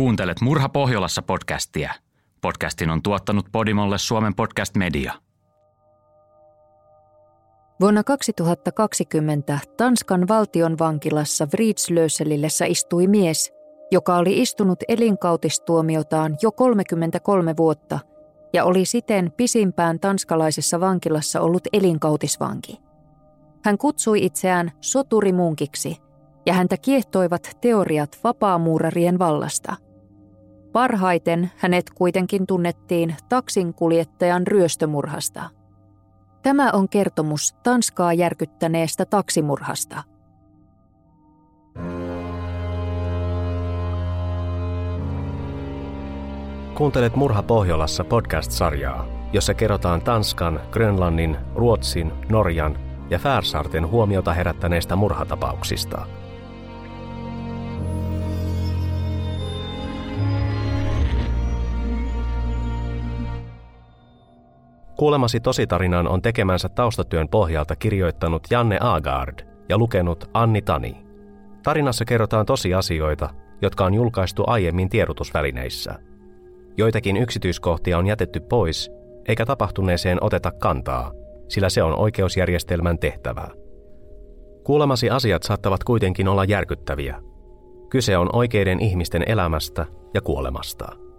Kuuntelet Murha Pohjolassa podcastia. Podcastin on tuottanut Podimolle Suomen podcast media. Vuonna 2020 Tanskan valtion vankilassa Vridslöselillessä istui mies, joka oli istunut elinkautistuomiotaan jo 33 vuotta ja oli siten pisimpään tanskalaisessa vankilassa ollut elinkautisvanki. Hän kutsui itseään soturimunkiksi – ja häntä kiehtoivat teoriat vapaamuurarien vallasta. Parhaiten hänet kuitenkin tunnettiin taksinkuljettajan ryöstömurhasta. Tämä on kertomus Tanskaa järkyttäneestä taksimurhasta. Kuuntelet Murha Pohjolassa podcast-sarjaa, jossa kerrotaan Tanskan, Grönlannin, Ruotsin, Norjan ja Färsaarten huomiota herättäneistä murhatapauksista – Kuulemasi tositarinan on tekemänsä taustatyön pohjalta kirjoittanut Janne Agard ja lukenut Anni Tani. Tarinassa kerrotaan tosiasioita, jotka on julkaistu aiemmin tiedotusvälineissä. Joitakin yksityiskohtia on jätetty pois, eikä tapahtuneeseen oteta kantaa, sillä se on oikeusjärjestelmän tehtävä. Kuulemasi asiat saattavat kuitenkin olla järkyttäviä. Kyse on oikeiden ihmisten elämästä ja kuolemasta.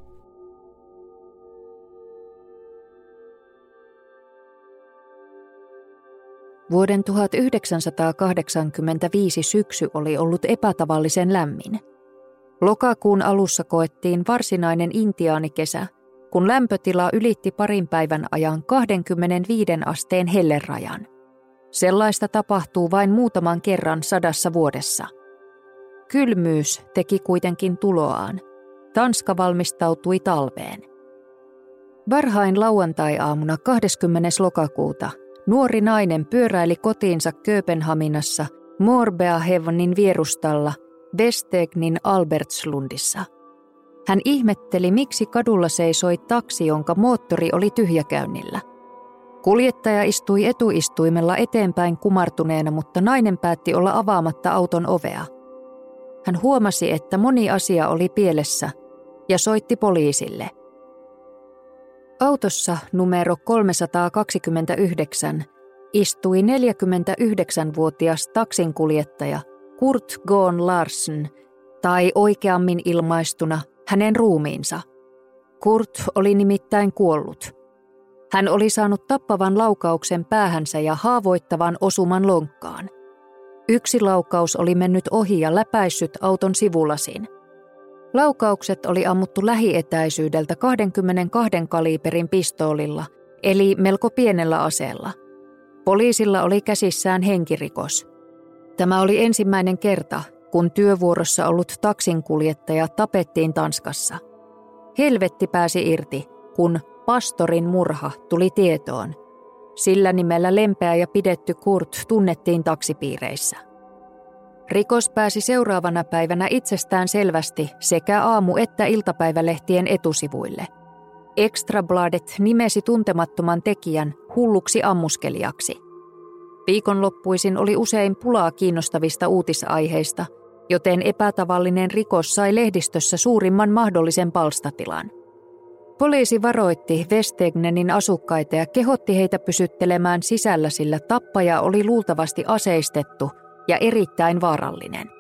Vuoden 1985 syksy oli ollut epätavallisen lämmin. Lokakuun alussa koettiin varsinainen intiaanikesä, kun lämpötila ylitti parin päivän ajan 25 asteen hellerajan. Sellaista tapahtuu vain muutaman kerran sadassa vuodessa. Kylmyys teki kuitenkin tuloaan. Tanska valmistautui talveen. Varhain lauantai-aamuna 20. lokakuuta Nuori nainen pyöräili kotiinsa Kööpenhaminassa Morbeahevnin vierustalla Vestegnin Albertslundissa. Hän ihmetteli, miksi kadulla seisoi taksi, jonka moottori oli tyhjäkäynnillä. Kuljettaja istui etuistuimella eteenpäin kumartuneena, mutta nainen päätti olla avaamatta auton ovea. Hän huomasi, että moni asia oli pielessä ja soitti poliisille – Autossa numero 329 istui 49-vuotias taksinkuljettaja Kurt Goon Larsen, tai oikeammin ilmaistuna hänen ruumiinsa. Kurt oli nimittäin kuollut. Hän oli saanut tappavan laukauksen päähänsä ja haavoittavan osuman lonkkaan. Yksi laukaus oli mennyt ohi ja läpäissyt auton sivulasin – Laukaukset oli ammuttu lähietäisyydeltä 22 kaliberin pistoolilla, eli melko pienellä aseella. Poliisilla oli käsissään henkirikos. Tämä oli ensimmäinen kerta, kun työvuorossa ollut taksinkuljettaja tapettiin Tanskassa. Helvetti pääsi irti, kun pastorin murha tuli tietoon. Sillä nimellä lempeä ja pidetty Kurt tunnettiin taksipiireissä. Rikos pääsi seuraavana päivänä itsestään selvästi sekä aamu- että iltapäivälehtien etusivuille. Extrabladet nimesi tuntemattoman tekijän hulluksi ammuskelijaksi. Viikonloppuisin oli usein pulaa kiinnostavista uutisaiheista, joten epätavallinen rikos sai lehdistössä suurimman mahdollisen palstatilan. Poliisi varoitti Vestegnenin asukkaita ja kehotti heitä pysyttelemään sisällä, sillä tappaja oli luultavasti aseistettu – ja erittäin vaarallinen.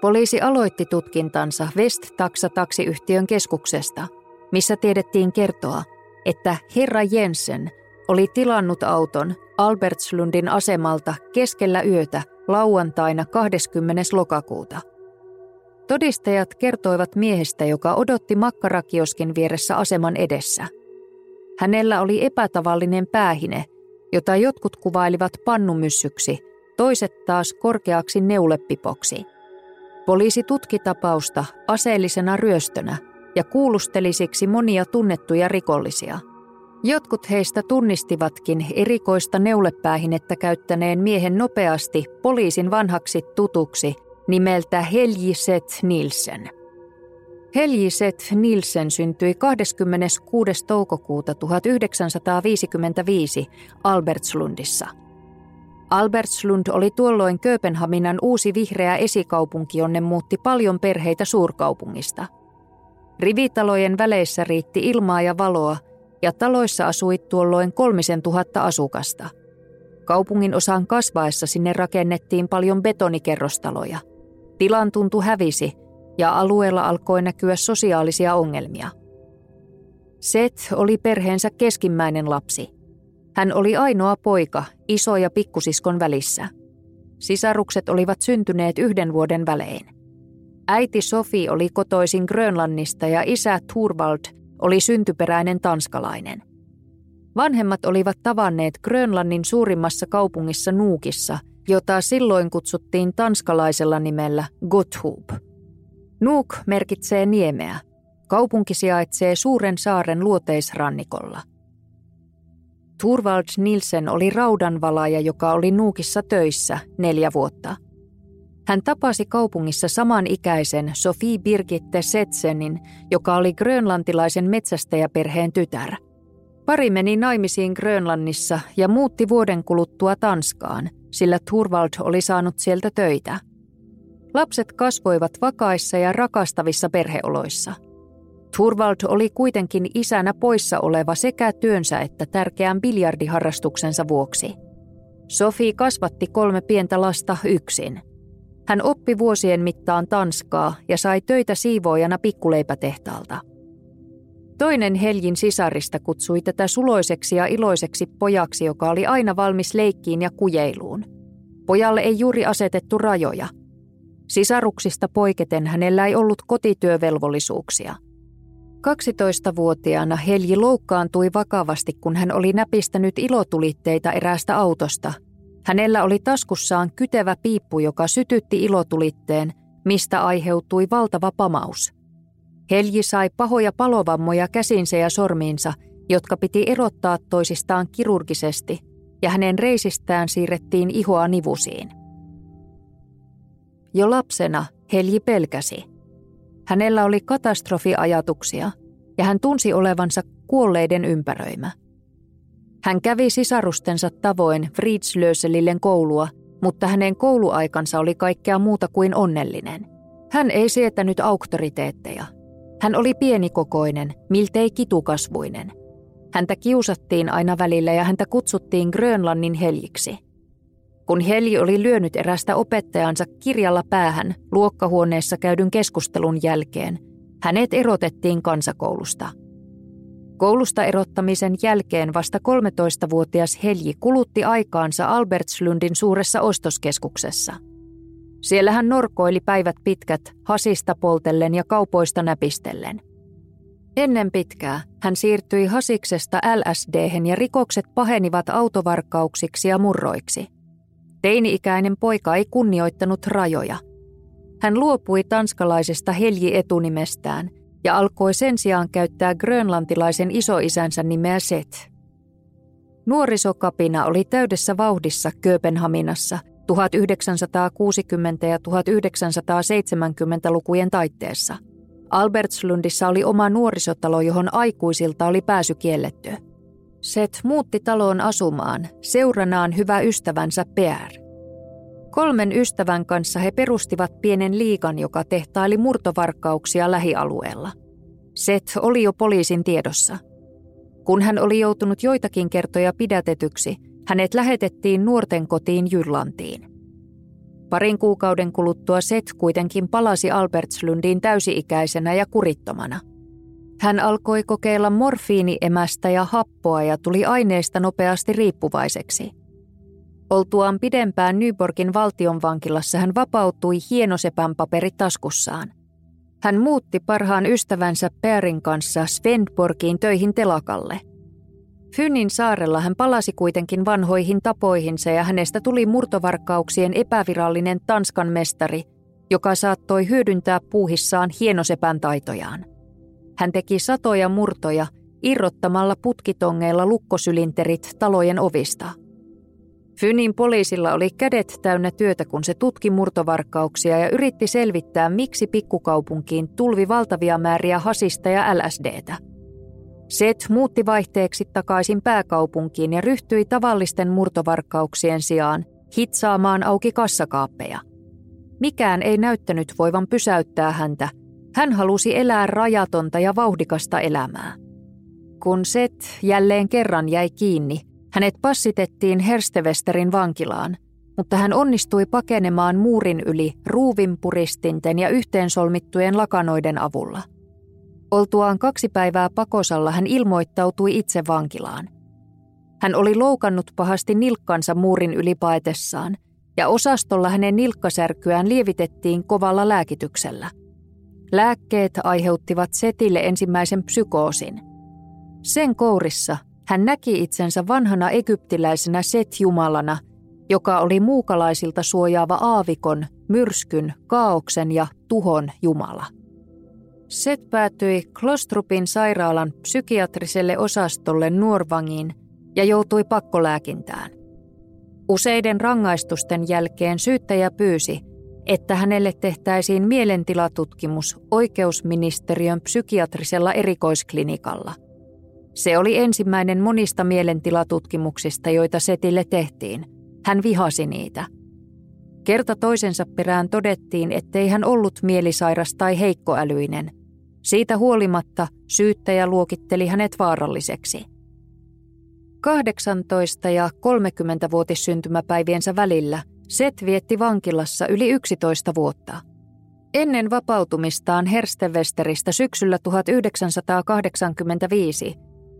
Poliisi aloitti tutkintansa West-taksa-taksiyhtiön keskuksesta, missä tiedettiin kertoa, että herra Jensen oli tilannut auton Albertslundin asemalta keskellä yötä lauantaina 20. lokakuuta. Todistajat kertoivat miehestä, joka odotti makkarakioskin vieressä aseman edessä. Hänellä oli epätavallinen päähine, jota jotkut kuvailivat pannumyssyksi – toiset taas korkeaksi neulepipoksi. Poliisi tutki tapausta aseellisena ryöstönä ja kuulusteli siksi monia tunnettuja rikollisia. Jotkut heistä tunnistivatkin erikoista neulepäähinettä käyttäneen miehen nopeasti poliisin vanhaksi tutuksi nimeltä Heljiset Nielsen. Heljiset Nielsen syntyi 26. toukokuuta 1955 Albertslundissa – Albertslund oli tuolloin Kööpenhaminan uusi vihreä esikaupunki, jonne muutti paljon perheitä suurkaupungista. Rivitalojen väleissä riitti ilmaa ja valoa, ja taloissa asui tuolloin kolmisen tuhatta asukasta. Kaupungin osan kasvaessa sinne rakennettiin paljon betonikerrostaloja. Tilan tuntu hävisi, ja alueella alkoi näkyä sosiaalisia ongelmia. Seth oli perheensä keskimmäinen lapsi. Hän oli ainoa poika, iso ja pikkusiskon välissä. Sisarukset olivat syntyneet yhden vuoden välein. Äiti Sofi oli kotoisin Grönlannista ja isä Thurvald oli syntyperäinen tanskalainen. Vanhemmat olivat tavanneet Grönlannin suurimmassa kaupungissa Nuukissa, jota silloin kutsuttiin tanskalaisella nimellä Gotthub. Nuuk merkitsee niemeä. Kaupunki sijaitsee suuren saaren luoteisrannikolla. Turvald Nielsen oli raudanvalaaja, joka oli Nuukissa töissä neljä vuotta. Hän tapasi kaupungissa samanikäisen Sophie Birgitte Setsenin, joka oli grönlantilaisen metsästäjäperheen tytär. Pari meni naimisiin Grönlannissa ja muutti vuoden kuluttua Tanskaan, sillä Turvald oli saanut sieltä töitä – Lapset kasvoivat vakaissa ja rakastavissa perheoloissa. Turvald oli kuitenkin isänä poissa oleva sekä työnsä että tärkeän biljardiharrastuksensa vuoksi. Sofi kasvatti kolme pientä lasta yksin. Hän oppi vuosien mittaan tanskaa ja sai töitä siivoojana pikkuleipätehtaalta. Toinen Heljin sisarista kutsui tätä suloiseksi ja iloiseksi pojaksi, joka oli aina valmis leikkiin ja kujeiluun. Pojalle ei juuri asetettu rajoja – Sisaruksista poiketen hänellä ei ollut kotityövelvollisuuksia. 12-vuotiaana Helji loukkaantui vakavasti, kun hän oli näpistänyt ilotulitteita eräästä autosta. Hänellä oli taskussaan kytevä piippu, joka sytytti ilotulitteen, mistä aiheutui valtava pamaus. Helji sai pahoja palovammoja käsinsä ja sormiinsa, jotka piti erottaa toisistaan kirurgisesti, ja hänen reisistään siirrettiin ihoa nivusiin. Jo lapsena Helji pelkäsi. Hänellä oli katastrofiajatuksia ja hän tunsi olevansa kuolleiden ympäröimä. Hän kävi sisarustensa tavoin Fridslöselillen koulua, mutta hänen kouluaikansa oli kaikkea muuta kuin onnellinen. Hän ei sietänyt auktoriteetteja. Hän oli pienikokoinen, miltei kitukasvuinen. Häntä kiusattiin aina välillä ja häntä kutsuttiin Grönlannin heljiksi – kun Helji oli lyönyt erästä opettajansa kirjalla päähän luokkahuoneessa käydyn keskustelun jälkeen, hänet erotettiin kansakoulusta. Koulusta erottamisen jälkeen vasta 13-vuotias Helji kulutti aikaansa Albertslundin suuressa ostoskeskuksessa. Siellä hän norkoili päivät pitkät, hasista poltellen ja kaupoista näpistellen. Ennen pitkää hän siirtyi hasiksesta lsd ja rikokset pahenivat autovarkauksiksi ja murroiksi – Teini-ikäinen poika ei kunnioittanut rajoja. Hän luopui tanskalaisesta Helji-etunimestään ja alkoi sen sijaan käyttää grönlantilaisen isoisänsä nimeä Set. Nuorisokapina oli täydessä vauhdissa Kööpenhaminassa 1960- ja 1970-lukujen taitteessa. Albertslundissa oli oma nuorisotalo, johon aikuisilta oli pääsy kielletty – Seth muutti taloon asumaan, seuranaan hyvä ystävänsä Pear. Kolmen ystävän kanssa he perustivat pienen liikan, joka tehtaili murtovarkkauksia lähialueella. Seth oli jo poliisin tiedossa. Kun hän oli joutunut joitakin kertoja pidätetyksi, hänet lähetettiin nuorten kotiin Jyllantiin. Parin kuukauden kuluttua Seth kuitenkin palasi Albertslundiin täysi-ikäisenä ja kurittomana – hän alkoi kokeilla morfiiniemästä ja happoa ja tuli aineesta nopeasti riippuvaiseksi. Oltuaan pidempään Nyborgin valtionvankilassa hän vapautui hienosepän paperi taskussaan. Hän muutti parhaan ystävänsä Perin kanssa Svendborgiin töihin telakalle. Fynnin saarella hän palasi kuitenkin vanhoihin tapoihinsa ja hänestä tuli murtovarkauksien epävirallinen Tanskan mestari, joka saattoi hyödyntää puuhissaan hienosepän taitojaan. Hän teki satoja murtoja irrottamalla putkitongeilla lukkosylinterit talojen ovista. Fynin poliisilla oli kädet täynnä työtä, kun se tutki murtovarkauksia ja yritti selvittää, miksi pikkukaupunkiin tulvi valtavia määriä hasista ja LSDtä. Set muutti vaihteeksi takaisin pääkaupunkiin ja ryhtyi tavallisten murtovarkauksien sijaan hitsaamaan auki kassakaappeja. Mikään ei näyttänyt voivan pysäyttää häntä, Hän halusi elää rajatonta ja vauhdikasta elämää. Kun Set jälleen kerran jäi kiinni, hänet passitettiin Herstevesterin vankilaan, mutta hän onnistui pakenemaan muurin yli ruuvinpuristinten ja yhteensolmittujen lakanoiden avulla. Oltuaan kaksi päivää pakosalla hän ilmoittautui itse vankilaan. Hän oli loukannut pahasti nilkkansa muurin yli paetessaan, ja osastolla hänen nilkkasärkyään lievitettiin kovalla lääkityksellä. Lääkkeet aiheuttivat Setille ensimmäisen psykoosin. Sen kourissa hän näki itsensä vanhana egyptiläisenä Set-jumalana, joka oli muukalaisilta suojaava aavikon, myrskyn, kaauksen ja tuhon jumala. Set päätyi Klostrupin sairaalan psykiatriselle osastolle Nuorvangiin ja joutui pakkolääkintään. Useiden rangaistusten jälkeen syyttäjä pyysi, että hänelle tehtäisiin mielentilatutkimus oikeusministeriön psykiatrisella erikoisklinikalla. Se oli ensimmäinen monista mielentilatutkimuksista, joita Setille tehtiin. Hän vihasi niitä. Kerta toisensa perään todettiin, ettei hän ollut mielisairas tai heikkoälyinen. Siitä huolimatta syyttäjä luokitteli hänet vaaralliseksi. 18 ja 30-vuotissyntymäpäiviensä välillä Set vietti vankilassa yli 11 vuotta. Ennen vapautumistaan Herstevesteristä syksyllä 1985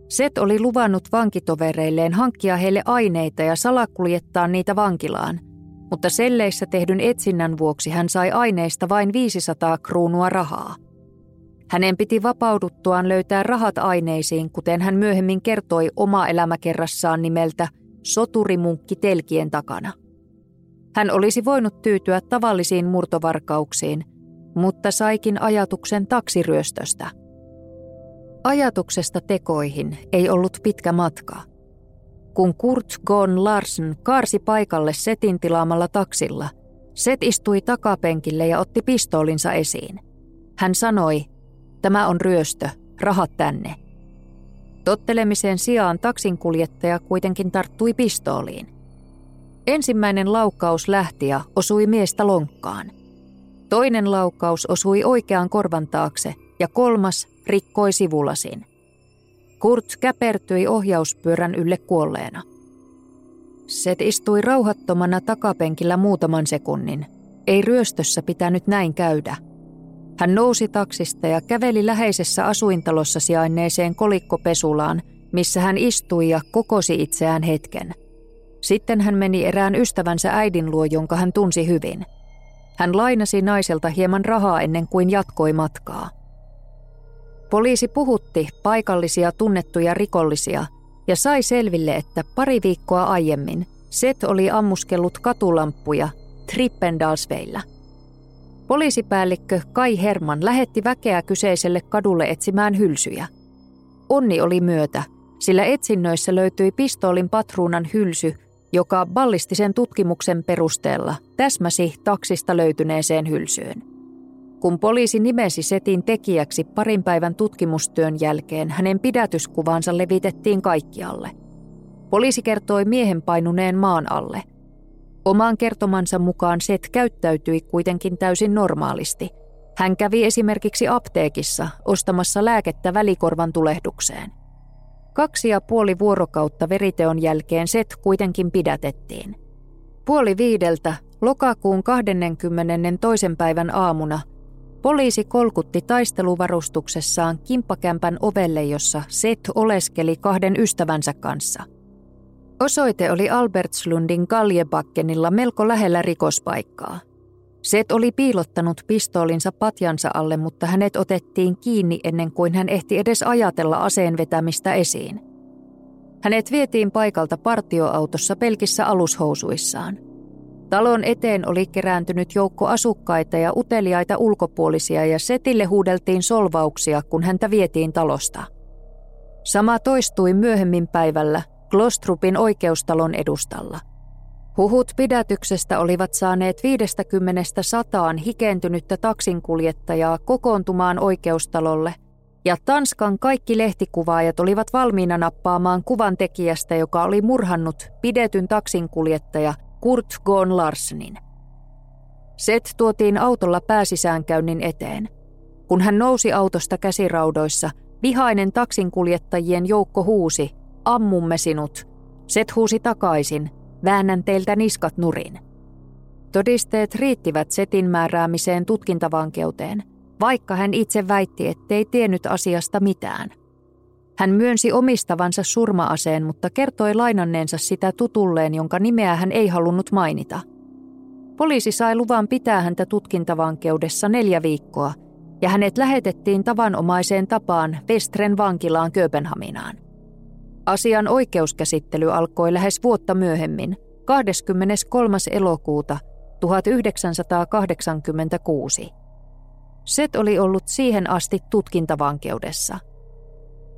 Set oli luvannut vankitovereilleen hankkia heille aineita ja salakuljettaa niitä vankilaan, mutta selleissä tehdyn etsinnän vuoksi hän sai aineista vain 500 kruunua rahaa. Hänen piti vapauduttuaan löytää rahat aineisiin, kuten hän myöhemmin kertoi oma elämäkerrassaan nimeltä Soturimunkki telkien takana. Hän olisi voinut tyytyä tavallisiin murtovarkauksiin, mutta saikin ajatuksen taksiryöstöstä. Ajatuksesta tekoihin ei ollut pitkä matka. Kun Kurt Gon Larsen kaarsi paikalle Setin tilaamalla taksilla, Set istui takapenkille ja otti pistoolinsa esiin. Hän sanoi, Tämä on ryöstö, rahat tänne. Tottelemisen sijaan taksinkuljettaja kuitenkin tarttui pistooliin. Ensimmäinen laukaus lähti ja osui miestä lonkkaan. Toinen laukaus osui oikean korvan taakse ja kolmas rikkoi sivulasin. Kurt käpertyi ohjauspyörän ylle kuolleena. Set istui rauhattomana takapenkillä muutaman sekunnin. Ei ryöstössä pitänyt näin käydä – hän nousi taksista ja käveli läheisessä asuintalossa sijainneeseen kolikkopesulaan, missä hän istui ja kokosi itseään hetken. Sitten hän meni erään ystävänsä äidin luo, jonka hän tunsi hyvin. Hän lainasi naiselta hieman rahaa ennen kuin jatkoi matkaa. Poliisi puhutti paikallisia tunnettuja rikollisia ja sai selville, että pari viikkoa aiemmin Set oli ammuskellut katulamppuja Trippendalsveillä. Poliisipäällikkö Kai Herman lähetti väkeä kyseiselle kadulle etsimään hylsyjä. Onni oli myötä, sillä etsinnöissä löytyi pistoolin patruunan hylsy, joka ballistisen tutkimuksen perusteella täsmäsi taksista löytyneeseen hylsyyn. Kun poliisi nimesi setin tekijäksi parin päivän tutkimustyön jälkeen, hänen pidätyskuvansa levitettiin kaikkialle. Poliisi kertoi miehen painuneen maan alle. Omaan kertomansa mukaan Set käyttäytyi kuitenkin täysin normaalisti. Hän kävi esimerkiksi apteekissa ostamassa lääkettä välikorvan tulehdukseen. Kaksi ja puoli vuorokautta veriteon jälkeen Set kuitenkin pidätettiin. Puoli viideltä lokakuun 22. päivän aamuna poliisi kolkutti taisteluvarustuksessaan kimppakämpän ovelle, jossa Set oleskeli kahden ystävänsä kanssa – Osoite oli Albertslundin Kaljebakkenilla melko lähellä rikospaikkaa. Set oli piilottanut pistoolinsa patjansa alle, mutta hänet otettiin kiinni ennen kuin hän ehti edes ajatella aseen vetämistä esiin. Hänet vietiin paikalta partioautossa pelkissä alushousuissaan. Talon eteen oli kerääntynyt joukko asukkaita ja uteliaita ulkopuolisia ja Setille huudeltiin solvauksia, kun häntä vietiin talosta. Sama toistui myöhemmin päivällä, Klostrupin oikeustalon edustalla. Huhut pidätyksestä olivat saaneet 50 sataan hikentynyttä taksinkuljettajaa kokoontumaan oikeustalolle, ja Tanskan kaikki lehtikuvaajat olivat valmiina nappaamaan kuvan tekijästä, joka oli murhannut pidetyn taksinkuljettaja Kurt Gon Larsenin. Set tuotiin autolla pääsisäänkäynnin eteen. Kun hän nousi autosta käsiraudoissa, vihainen taksinkuljettajien joukko huusi, ammumme sinut. Set huusi takaisin, väännän teiltä niskat nurin. Todisteet riittivät Setin määräämiseen tutkintavankeuteen, vaikka hän itse väitti, ettei tiennyt asiasta mitään. Hän myönsi omistavansa surmaaseen, mutta kertoi lainanneensa sitä tutulleen, jonka nimeä hän ei halunnut mainita. Poliisi sai luvan pitää häntä tutkintavankeudessa neljä viikkoa, ja hänet lähetettiin tavanomaiseen tapaan Westren vankilaan Kööpenhaminaan. Asian oikeuskäsittely alkoi lähes vuotta myöhemmin, 23. elokuuta 1986. Set oli ollut siihen asti tutkintavankeudessa –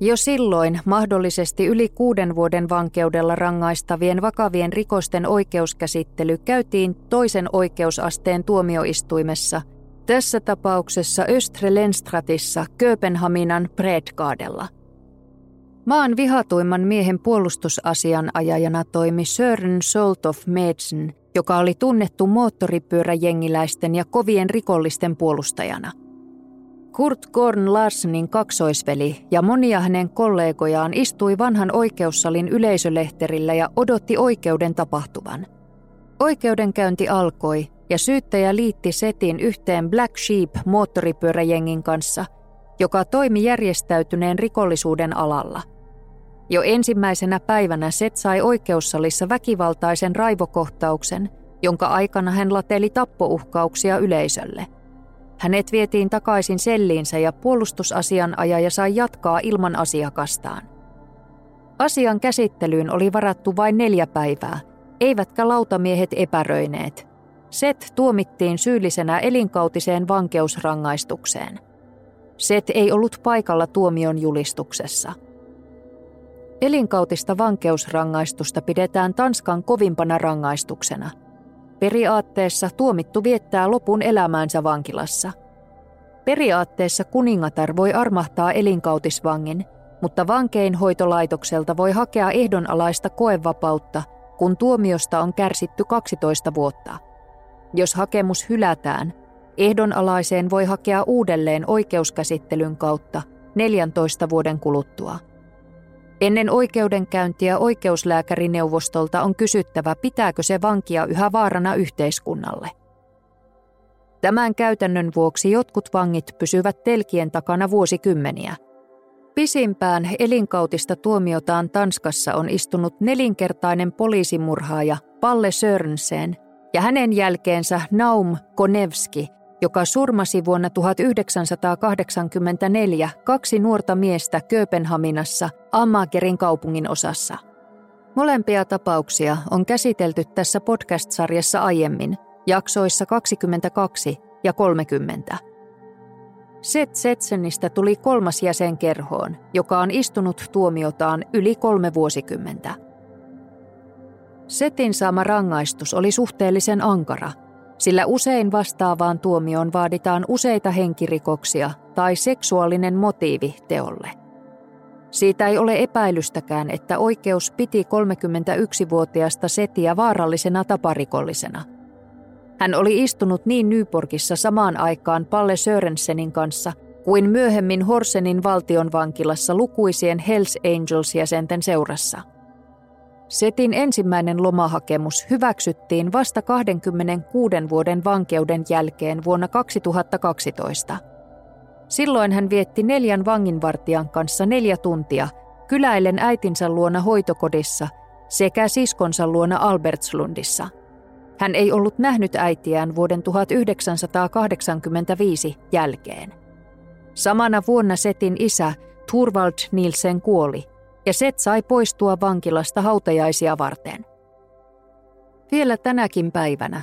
jo silloin mahdollisesti yli kuuden vuoden vankeudella rangaistavien vakavien rikosten oikeuskäsittely käytiin toisen oikeusasteen tuomioistuimessa, tässä tapauksessa Östre Lenstratissa Kööpenhaminan Bredgadella. Maan vihatuimman miehen puolustusasianajajana toimi Sören Soltoff Medsen, joka oli tunnettu moottoripyöräjengiläisten ja kovien rikollisten puolustajana – Kurt Gorn Larsenin kaksoisveli ja monia hänen kollegojaan istui vanhan oikeussalin yleisölehterillä ja odotti oikeuden tapahtuvan. Oikeudenkäynti alkoi ja syyttäjä liitti Setin yhteen Black Sheep moottoripyöräjengin kanssa, joka toimi järjestäytyneen rikollisuuden alalla. Jo ensimmäisenä päivänä Set sai oikeussalissa väkivaltaisen raivokohtauksen, jonka aikana hän lateli tappouhkauksia yleisölle – hänet vietiin takaisin selliinsä ja puolustusasianajaja sai jatkaa ilman asiakastaan. Asian käsittelyyn oli varattu vain neljä päivää, eivätkä lautamiehet epäröineet. Set tuomittiin syyllisenä elinkautiseen vankeusrangaistukseen. Set ei ollut paikalla tuomion julistuksessa. Elinkautista vankeusrangaistusta pidetään Tanskan kovimpana rangaistuksena – Periaatteessa tuomittu viettää lopun elämäänsä vankilassa. Periaatteessa kuningatar voi armahtaa elinkautisvangin, mutta vankeinhoitolaitokselta voi hakea ehdonalaista koevapautta, kun tuomiosta on kärsitty 12 vuotta. Jos hakemus hylätään, ehdonalaiseen voi hakea uudelleen oikeuskäsittelyn kautta 14 vuoden kuluttua. Ennen oikeudenkäyntiä oikeuslääkärineuvostolta on kysyttävä, pitääkö se vankia yhä vaarana yhteiskunnalle. Tämän käytännön vuoksi jotkut vangit pysyvät telkien takana vuosikymmeniä. Pisimpään elinkautista tuomiotaan Tanskassa on istunut nelinkertainen poliisimurhaaja Palle Sörnsen ja hänen jälkeensä Naum Konevski – joka surmasi vuonna 1984 kaksi nuorta miestä Kööpenhaminassa Amagerin kaupungin osassa. Molempia tapauksia on käsitelty tässä podcast-sarjassa aiemmin, jaksoissa 22 ja 30. Seth Setsenistä tuli kolmas jäsen kerhoon, joka on istunut tuomiotaan yli kolme vuosikymmentä. Setin saama rangaistus oli suhteellisen ankara – sillä usein vastaavaan tuomioon vaaditaan useita henkirikoksia tai seksuaalinen motiivi teolle. Siitä ei ole epäilystäkään, että oikeus piti 31-vuotiaasta Setiä vaarallisena taparikollisena. Hän oli istunut niin Nyborgissa samaan aikaan Palle Sörensenin kanssa kuin myöhemmin Horsenin valtionvankilassa lukuisien Hells Angels-jäsenten seurassa – Setin ensimmäinen lomahakemus hyväksyttiin vasta 26 vuoden vankeuden jälkeen vuonna 2012. Silloin hän vietti neljän vanginvartijan kanssa neljä tuntia kyläillen äitinsä luona hoitokodissa sekä siskonsa luona Albertslundissa. Hän ei ollut nähnyt äitiään vuoden 1985 jälkeen. Samana vuonna Setin isä Turvald Nielsen kuoli – ja Set sai poistua vankilasta hautajaisia varten. Vielä tänäkin päivänä,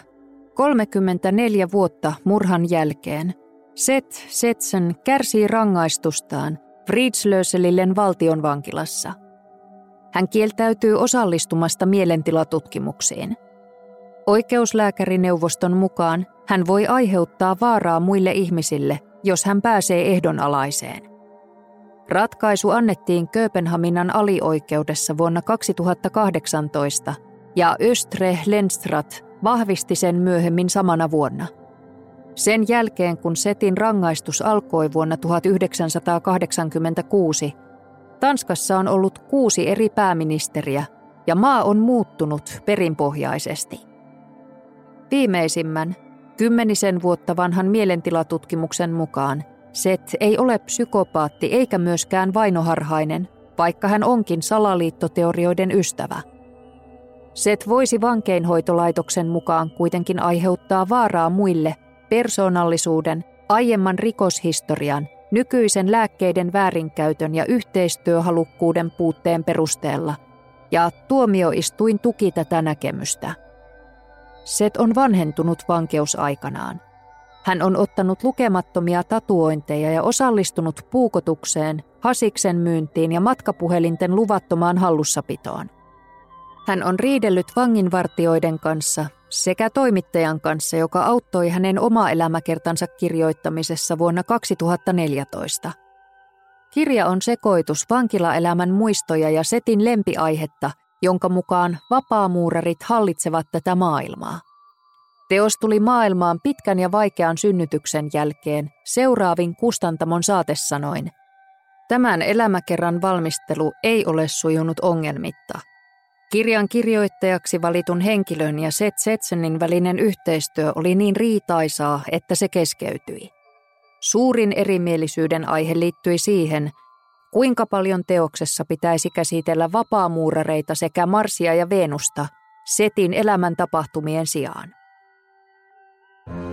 34 vuotta murhan jälkeen, Set Setsen kärsii rangaistustaan Fridslöselillen valtion vankilassa. Hän kieltäytyy osallistumasta mielentilatutkimuksiin. Oikeuslääkärineuvoston mukaan hän voi aiheuttaa vaaraa muille ihmisille, jos hän pääsee ehdonalaiseen. Ratkaisu annettiin Kööpenhaminan alioikeudessa vuonna 2018 ja Östre Lenstrat vahvisti sen myöhemmin samana vuonna. Sen jälkeen, kun Setin rangaistus alkoi vuonna 1986, Tanskassa on ollut kuusi eri pääministeriä ja maa on muuttunut perinpohjaisesti. Viimeisimmän, kymmenisen vuotta vanhan mielentilatutkimuksen mukaan Set ei ole psykopaatti eikä myöskään vainoharhainen, vaikka hän onkin salaliittoteorioiden ystävä. Set voisi vankeinhoitolaitoksen mukaan kuitenkin aiheuttaa vaaraa muille persoonallisuuden, aiemman rikoshistorian, nykyisen lääkkeiden väärinkäytön ja yhteistyöhalukkuuden puutteen perusteella, ja tuomioistuin tuki tätä näkemystä. Set on vanhentunut vankeusaikanaan. Hän on ottanut lukemattomia tatuointeja ja osallistunut puukotukseen, hasiksen myyntiin ja matkapuhelinten luvattomaan hallussapitoon. Hän on riidellyt vanginvartioiden kanssa sekä toimittajan kanssa, joka auttoi hänen oma elämäkertansa kirjoittamisessa vuonna 2014. Kirja on sekoitus vankilaelämän muistoja ja setin lempiaihetta, jonka mukaan vapaamuurarit hallitsevat tätä maailmaa. Teos tuli maailmaan pitkän ja vaikean synnytyksen jälkeen seuraavin kustantamon saatesanoin. Tämän elämäkerran valmistelu ei ole sujunut ongelmitta – Kirjan kirjoittajaksi valitun henkilön ja Seth Setsenin välinen yhteistyö oli niin riitaisaa, että se keskeytyi. Suurin erimielisyyden aihe liittyi siihen, kuinka paljon teoksessa pitäisi käsitellä vapaamuurareita sekä Marsia ja Venusta Setin elämäntapahtumien sijaan. you